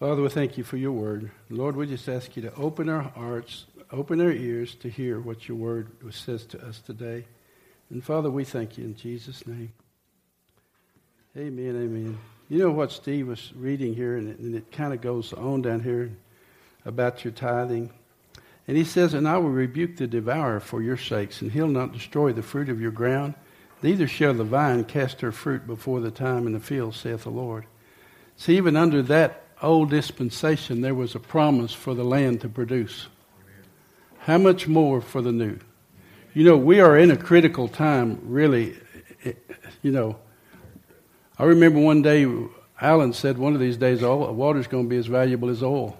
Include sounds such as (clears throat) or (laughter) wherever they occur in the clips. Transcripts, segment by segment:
Father, we thank you for your word. Lord, we just ask you to open our hearts, open our ears to hear what your word says to us today. And Father, we thank you in Jesus' name. Amen, amen. You know what Steve was reading here, and it, and it kind of goes on down here about your tithing. And he says, And I will rebuke the devourer for your sakes, and he'll not destroy the fruit of your ground. Neither shall the vine cast her fruit before the time in the field, saith the Lord. See, even under that old dispensation, there was a promise for the land to produce. How much more for the new? You know, we are in a critical time, really. You know, I remember one day Alan said one of these days, oh, water's going to be as valuable as oil.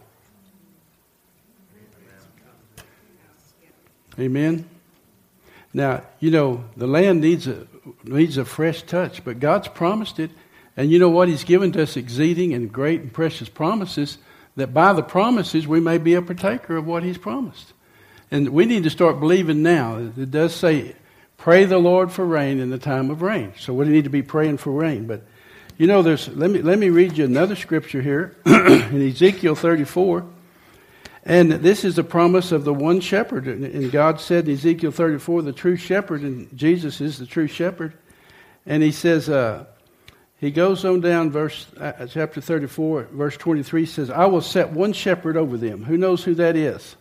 Amen. Now, you know, the land needs a needs a fresh touch, but God's promised it. And you know what? He's given to us exceeding and great and precious promises that by the promises we may be a partaker of what He's promised. And we need to start believing now. It does say, pray the Lord for rain in the time of rain. So we need to be praying for rain. But you know, there's let me let me read you another scripture here (clears throat) in Ezekiel 34. And this is a promise of the one shepherd. And God said in Ezekiel 34, the true shepherd, and Jesus is the true shepherd. And he says, uh, he goes on down, verse uh, chapter 34, verse 23 says, I will set one shepherd over them. Who knows who that is?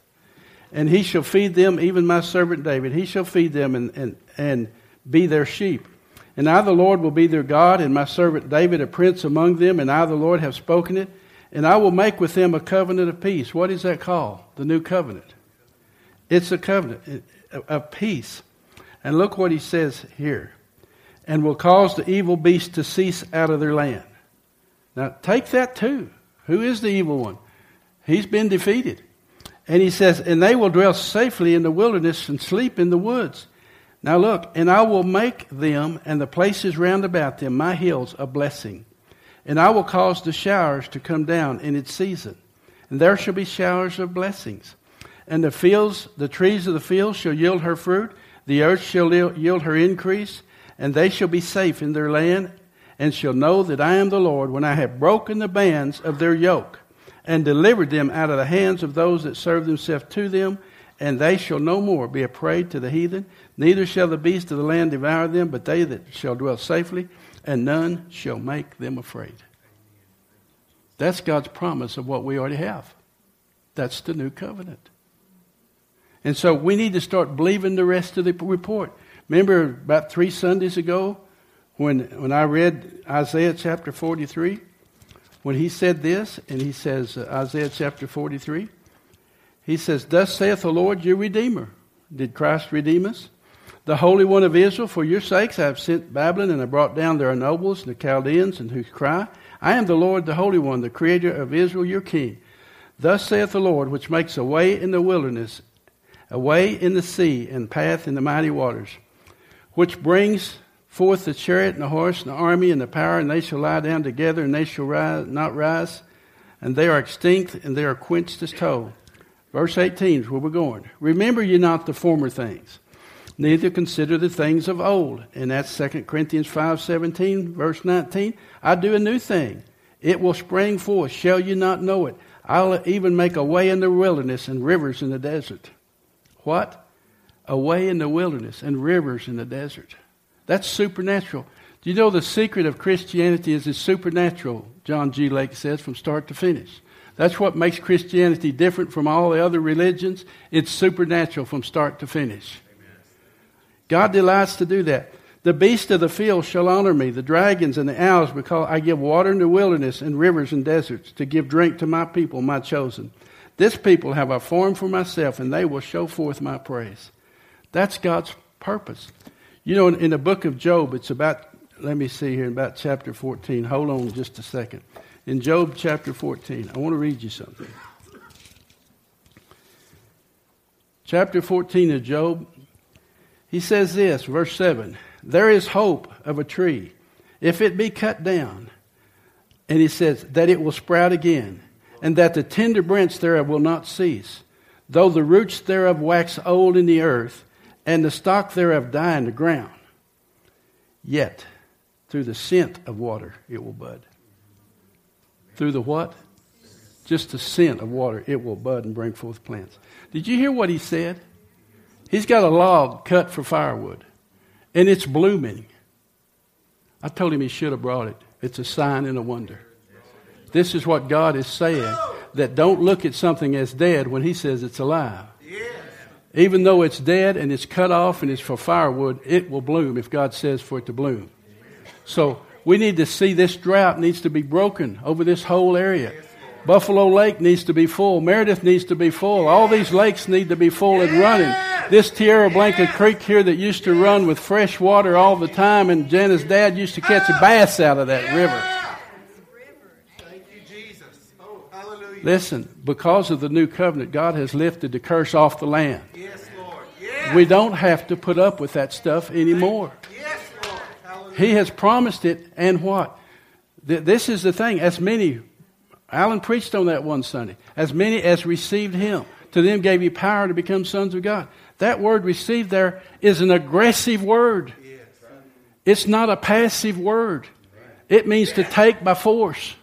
And he shall feed them, even my servant David. He shall feed them and, and, and be their sheep. And I, the Lord, will be their God, and my servant David a prince among them, and I, the Lord, have spoken it. And I will make with them a covenant of peace. What is that called? The new covenant. It's a covenant of peace. And look what he says here and will cause the evil beast to cease out of their land. Now, take that too. Who is the evil one? He's been defeated. And he says, and they will dwell safely in the wilderness and sleep in the woods. Now look, and I will make them and the places round about them, my hills, a blessing. And I will cause the showers to come down in its season. And there shall be showers of blessings. And the fields, the trees of the field shall yield her fruit. The earth shall yield her increase and they shall be safe in their land, and shall know that I am the Lord when I have broken the bands of their yoke, and delivered them out of the hands of those that serve themselves to them, and they shall no more be a prey to the heathen, neither shall the beasts of the land devour them, but they that shall dwell safely, and none shall make them afraid. That's God's promise of what we already have. That's the new covenant. And so we need to start believing the rest of the report. Remember about three Sundays ago when, when I read Isaiah chapter 43? When he said this, and he says, uh, Isaiah chapter 43, he says, Thus saith the Lord your Redeemer. Did Christ redeem us? The Holy One of Israel, for your sakes I have sent Babylon, and I brought down their nobles, and the Chaldeans, and who cry, I am the Lord, the Holy One, the Creator of Israel, your King. Thus saith the Lord, which makes a way in the wilderness, a way in the sea, and path in the mighty waters which brings forth the chariot and the horse and the army and the power, and they shall lie down together, and they shall rise, not rise, and they are extinct, and they are quenched as tow. Verse 18 is where we're going. Remember ye not the former things, neither consider the things of old. And that's 2 Corinthians 5.17, verse 19. I do a new thing. It will spring forth. Shall you not know it? I'll even make a way in the wilderness and rivers in the desert. What? Away in the wilderness and rivers in the desert. That's supernatural. Do you know the secret of Christianity is it's supernatural, John G. Lake says, from start to finish. That's what makes Christianity different from all the other religions. It's supernatural from start to finish. God delights to do that. The beasts of the field shall honor me, the dragons and the owls, because I give water in the wilderness and rivers and deserts to give drink to my people, my chosen. This people have I formed for myself, and they will show forth my praise. That's God's purpose. You know, in, in the book of Job, it's about, let me see here, about chapter 14. Hold on just a second. In Job chapter 14, I want to read you something. Chapter 14 of Job, he says this, verse 7 There is hope of a tree, if it be cut down. And he says, that it will sprout again, and that the tender branch thereof will not cease. Though the roots thereof wax old in the earth, and the stock thereof die in the ground. Yet, through the scent of water, it will bud. Through the what? just the scent of water, it will bud and bring forth plants. Did you hear what he said? He's got a log cut for firewood, and it's blooming. I told him he should have brought it. It's a sign and a wonder. This is what God is saying that don't look at something as dead when he says it's alive. Even though it's dead and it's cut off and it's for firewood, it will bloom if God says for it to bloom. So we need to see this drought needs to be broken over this whole area. Buffalo Lake needs to be full. Meredith needs to be full. All these lakes need to be full and running. This Tierra Blanca Creek here that used to run with fresh water all the time, and Jana's dad used to catch a bass out of that river. Listen, because of the new covenant, God has lifted the curse off the land. Yes, Lord. Yes. We don't have to put up with that stuff anymore. Yes, Lord. Hallelujah. He has promised it, and what? This is the thing. As many, Alan preached on that one Sunday, as many as received him, to them gave you power to become sons of God. That word received there is an aggressive word. It's not a passive word. It means to take by force.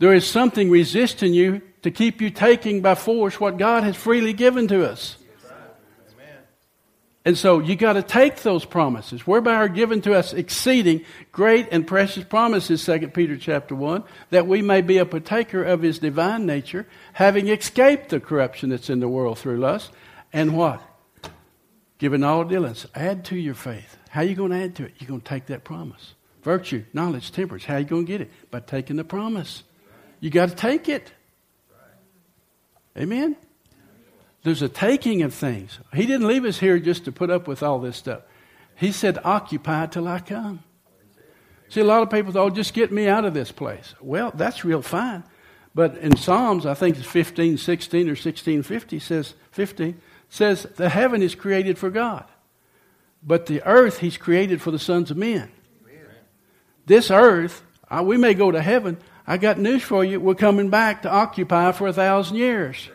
There is something resisting you to keep you taking by force what God has freely given to us. And so you got to take those promises, whereby are given to us exceeding great and precious promises, 2 Peter chapter 1, that we may be a partaker of his divine nature, having escaped the corruption that's in the world through lust. And what? Given all diligence, add to your faith. How are you going to add to it? You're going to take that promise. Virtue, knowledge, temperance. How are you going to get it? By taking the promise. You got to take it. Amen? There's a taking of things. He didn't leave us here just to put up with all this stuff. He said, Occupy till I come. See, a lot of people thought, oh, just get me out of this place. Well, that's real fine. But in Psalms, I think it's 15, 16 or 16, 50 says, 15, says the heaven is created for God. But the earth he's created for the sons of men. Amen. This earth, we may go to heaven, I got news for you. We're coming back to occupy for a thousand years.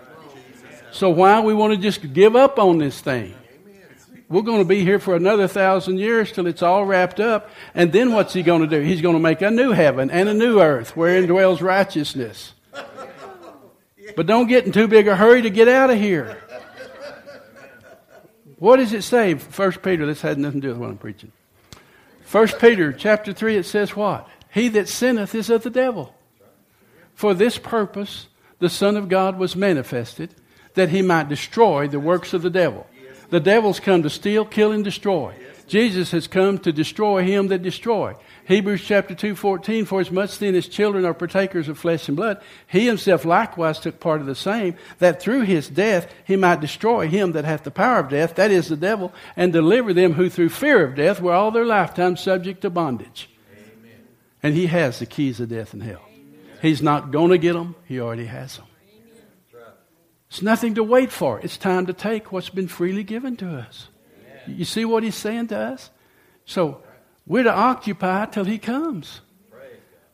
So why we want to just give up on this thing? We're going to be here for another thousand years till it's all wrapped up. And then what's he going to do? He's going to make a new heaven and a new earth wherein dwells righteousness. But don't get in too big a hurry to get out of here. What does it say? First Peter, this had nothing to do with what I'm preaching. First Peter chapter 3, it says what? He that sinneth is of the devil. For this purpose the Son of God was manifested, that he might destroy the works of the devil. The devil's come to steal, kill, and destroy. Jesus has come to destroy him that destroy. Hebrews chapter 2, 14, for as much then as children are partakers of flesh and blood, he himself likewise took part of the same, that through his death he might destroy him that hath the power of death, that is the devil, and deliver them who through fear of death were all their lifetime subject to bondage. And he has the keys of death and hell. He's not going to get them, He already has them. It's nothing to wait for. It's time to take what's been freely given to us. You see what He's saying to us? So we're to occupy till He comes.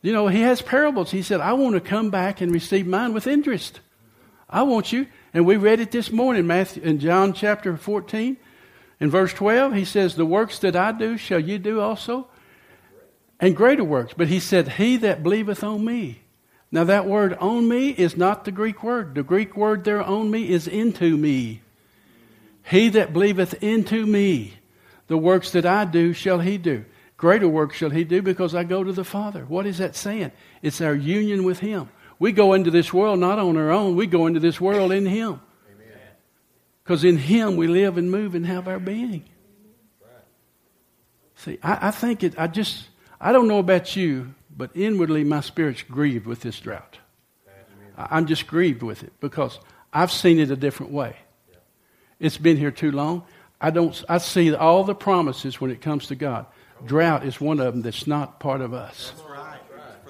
You know, He has parables. He said, I want to come back and receive mine with interest. I want you. And we read it this morning, Matthew, in John chapter 14. In verse 12, he says, The works that I do shall you do also, and greater works. But he said, He that believeth on me, now, that word on me is not the Greek word. The Greek word there on me is into me. He that believeth into me, the works that I do shall he do. Greater works shall he do because I go to the Father. What is that saying? It's our union with him. We go into this world not on our own, we go into this world in him. Because in him we live and move and have our being. See, I, I think it, I just, I don't know about you, but inwardly, my spirit's grieved with this drought. I'm just grieved with it because I've seen it a different way. It's been here too long. I don't. I see all the promises when it comes to God. Drought is one of them that's not part of us.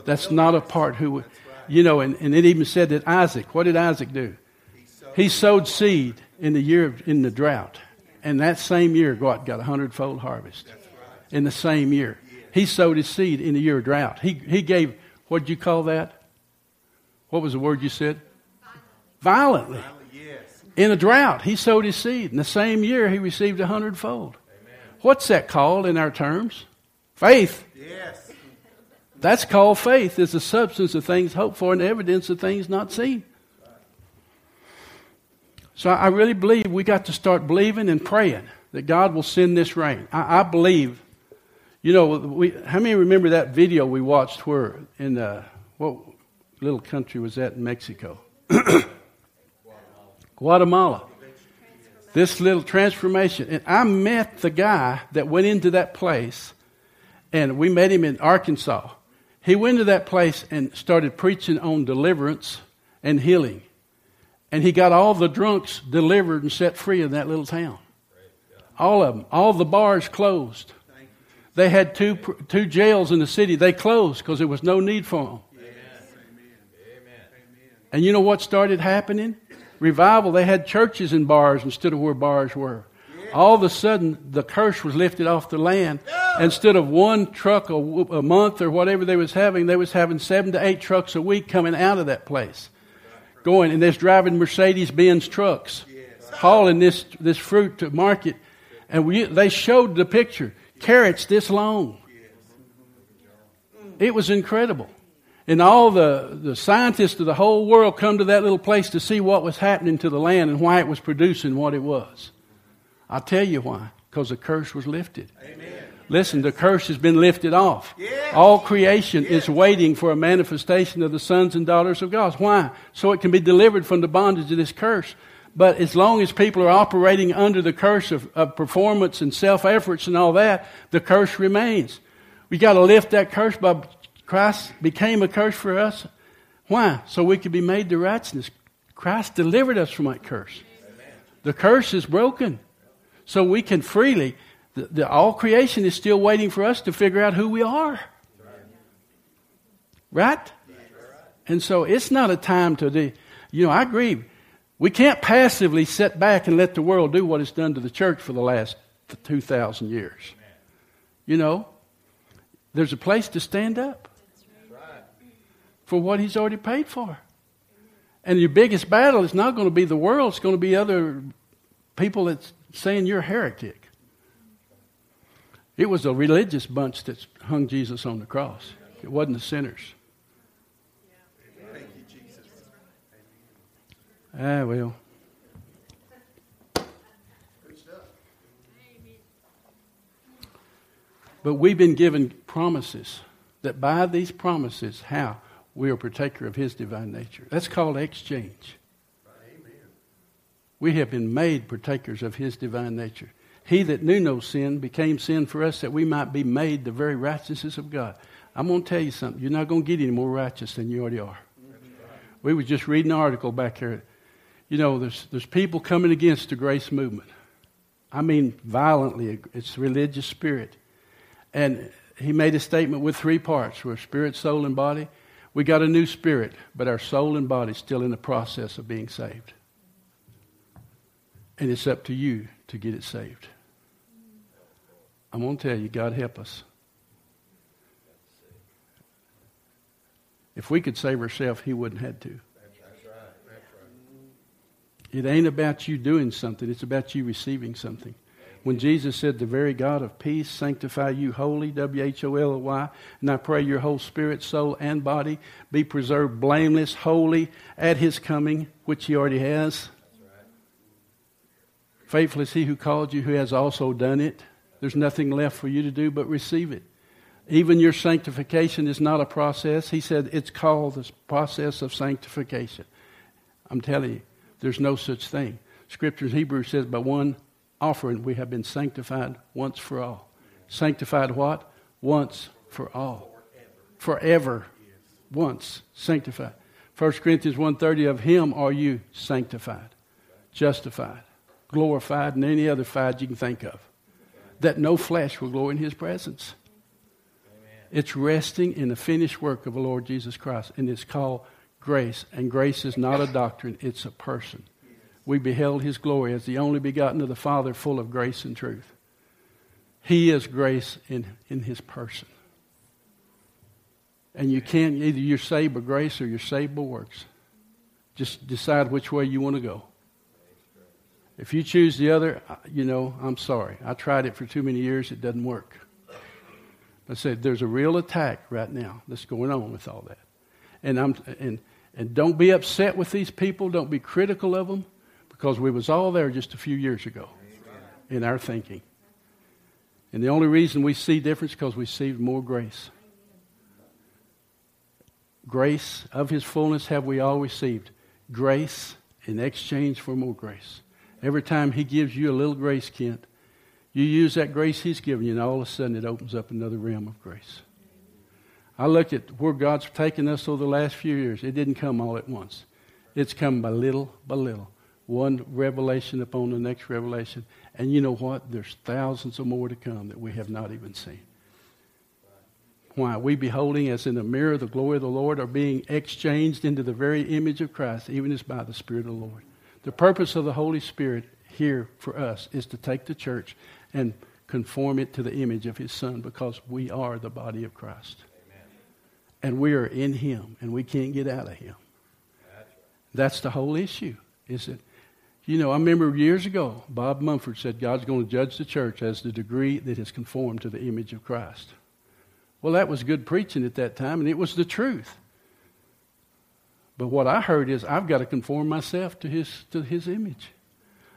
That's not a part who, you know. And, and it even said that Isaac. What did Isaac do? He sowed seed in the year of, in the drought, and that same year, God got a hundredfold harvest. In the same year, he sowed his seed in the year of drought. He, he gave, what did you call that? What was the word you said? Violently. Violently. Yes. In a drought, he sowed his seed. In the same year, he received a hundredfold. What's that called in our terms? Faith. Yes. That's called faith, is the substance of things hoped for and evidence of things not seen. So I really believe we got to start believing and praying that God will send this rain. I, I believe. You know, we, how many remember that video we watched where in the, what little country was that in Mexico? Guatemala. (coughs) Guatemala. This little transformation. And I met the guy that went into that place, and we met him in Arkansas. He went to that place and started preaching on deliverance and healing. And he got all the drunks delivered and set free in that little town. All of them. All the bars closed. They had two, two jails in the city. They closed because there was no need for them. And you know what started happening? Revival. They had churches in bars instead of where bars were. All of a sudden, the curse was lifted off the land. Instead of one truck a, a month or whatever they was having, they was having seven to eight trucks a week coming out of that place going and they're driving Mercedes Benz trucks, hauling this, this fruit to market. And we, they showed the picture carrots this long. It was incredible. And all the, the scientists of the whole world come to that little place to see what was happening to the land and why it was producing what it was. I'll tell you why. Because the curse was lifted. Amen. Listen, the curse has been lifted off. Yes. All creation yes. is waiting for a manifestation of the sons and daughters of God. Why? So it can be delivered from the bondage of this curse. But as long as people are operating under the curse of, of performance and self efforts and all that, the curse remains. We got to lift that curse by Christ became a curse for us. Why? So we could be made to righteousness. Christ delivered us from that curse. Amen. The curse is broken. So we can freely the, the, all creation is still waiting for us to figure out who we are. Right? And so it's not a time to do, you know, I agree. We can't passively sit back and let the world do what it's done to the church for the last 2,000 years. You know, there's a place to stand up for what he's already paid for. And your biggest battle is not going to be the world, it's going to be other people that's saying you're a heretic. It was a religious bunch that hung Jesus on the cross. It wasn't the sinners. Ah, well. But we've been given promises that by these promises, how? We are partaker of His divine nature. That's called exchange. Amen. We have been made partakers of His divine nature. He that knew no sin became sin for us that we might be made the very righteousness of God. I'm going to tell you something. You're not going to get any more righteous than you already are. We were just reading an article back here. You know, there's, there's people coming against the grace movement. I mean, violently. It's religious spirit. And he made a statement with three parts we're spirit, soul, and body. We got a new spirit, but our soul and body still in the process of being saved. And it's up to you to get it saved. I'm going to tell you, God help us. If we could save ourselves, He wouldn't have to. It ain't about you doing something, it's about you receiving something. When Jesus said, The very God of peace sanctify you wholly, W H O L Y, and I pray your whole spirit, soul, and body be preserved blameless, holy at his coming, which he already has. Faithful is he who called you, who has also done it. There's nothing left for you to do but receive it. Even your sanctification is not a process. He said it's called the process of sanctification. I'm telling you, there's no such thing. Scripture in Hebrews says, by one offering we have been sanctified once for all. Sanctified what? Once for all. Forever. Once. Sanctified. 1 Corinthians 1.30, of him are you sanctified, justified, glorified, and any other fied you can think of that no flesh will glory in his presence. It's resting in the finished work of the Lord Jesus Christ, and it's called grace. And grace is not a doctrine, it's a person. We beheld his glory as the only begotten of the Father, full of grace and truth. He is grace in, in his person. And you can't, either you're saved by grace or you're saved by works. Just decide which way you want to go. If you choose the other, uh, you know, I'm sorry. I tried it for too many years, it doesn't work. I said, there's a real attack right now that's going on with all that. And, I'm, and, and don't be upset with these people. Don't be critical of them because we was all there just a few years ago in our thinking. And the only reason we see difference because we see more grace. Grace of his fullness have we all received. Grace in exchange for more grace. Every time he gives you a little grace, Kent, you use that grace he's given you, and all of a sudden it opens up another realm of grace. I look at where God's taken us over the last few years. It didn't come all at once. It's come by little by little. One revelation upon the next revelation. And you know what? There's thousands of more to come that we have not even seen. Why? We beholding as in a mirror the glory of the Lord are being exchanged into the very image of Christ, even as by the Spirit of the Lord. The purpose of the Holy Spirit here for us is to take the church and conform it to the image of His Son because we are the body of Christ. And we are in Him, and we can't get out of Him. That's. That's the whole issue, is it? You know, I remember years ago, Bob Mumford said God's going to judge the church as the degree that is conformed to the image of Christ. Well, that was good preaching at that time, and it was the truth. But what I heard is I've got to conform myself to his, to his image.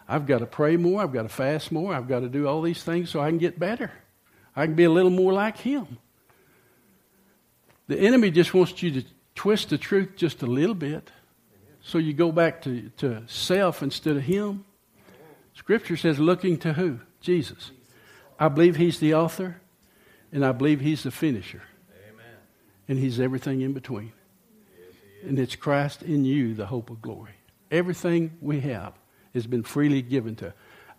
I've got to pray more. I've got to fast more. I've got to do all these things so I can get better. I can be a little more like him. The enemy just wants you to twist the truth just a little bit so you go back to, to self instead of him. Scripture says, looking to who? Jesus. I believe he's the author and I believe He's the finisher. Amen. And He's everything in between. Yes, and it's Christ in you, the hope of glory. Everything we have has been freely given to.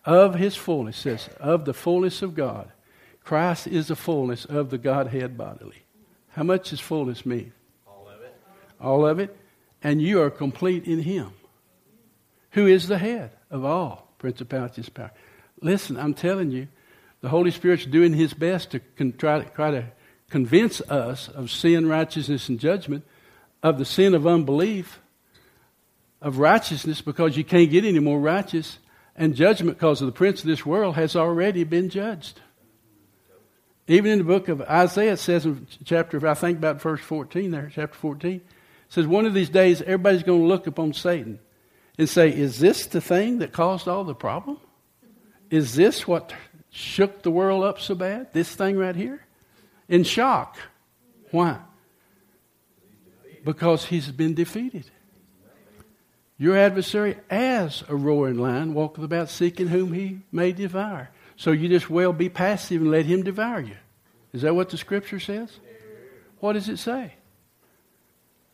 Of His fullness, says, of the fullness of God. Christ is the fullness of the Godhead bodily. How much does fullness mean? All of it. All of it. And you are complete in Him, who is the head of all principalities, power. Listen, I'm telling you, the Holy Spirit's doing His best to con- try, to try to convince us of sin, righteousness, and judgment, of the sin of unbelief, of righteousness because you can't get any more righteous, and judgment because of the prince of this world has already been judged. Even in the book of Isaiah, it says in chapter, I think about verse 14 there, chapter 14, it says, One of these days, everybody's going to look upon Satan and say, Is this the thing that caused all the problem? Is this what shook the world up so bad? This thing right here? In shock. Why? Because he's been defeated. Your adversary, as a roaring lion, walketh about seeking whom he may devour. So you just well be passive and let him devour you. Is that what the scripture says? What does it say?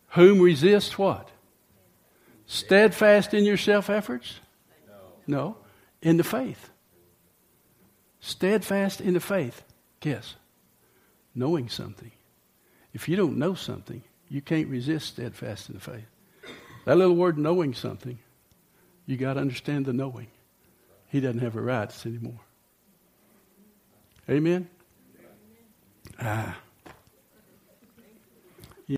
Whom resists what? Steadfast in your self efforts? No. In the faith. Steadfast in the faith. Guess. Knowing something. If you don't know something, you can't resist steadfast in the faith. That little word knowing something, you got to understand the knowing. He doesn't have a rights anymore. Amen? Ah.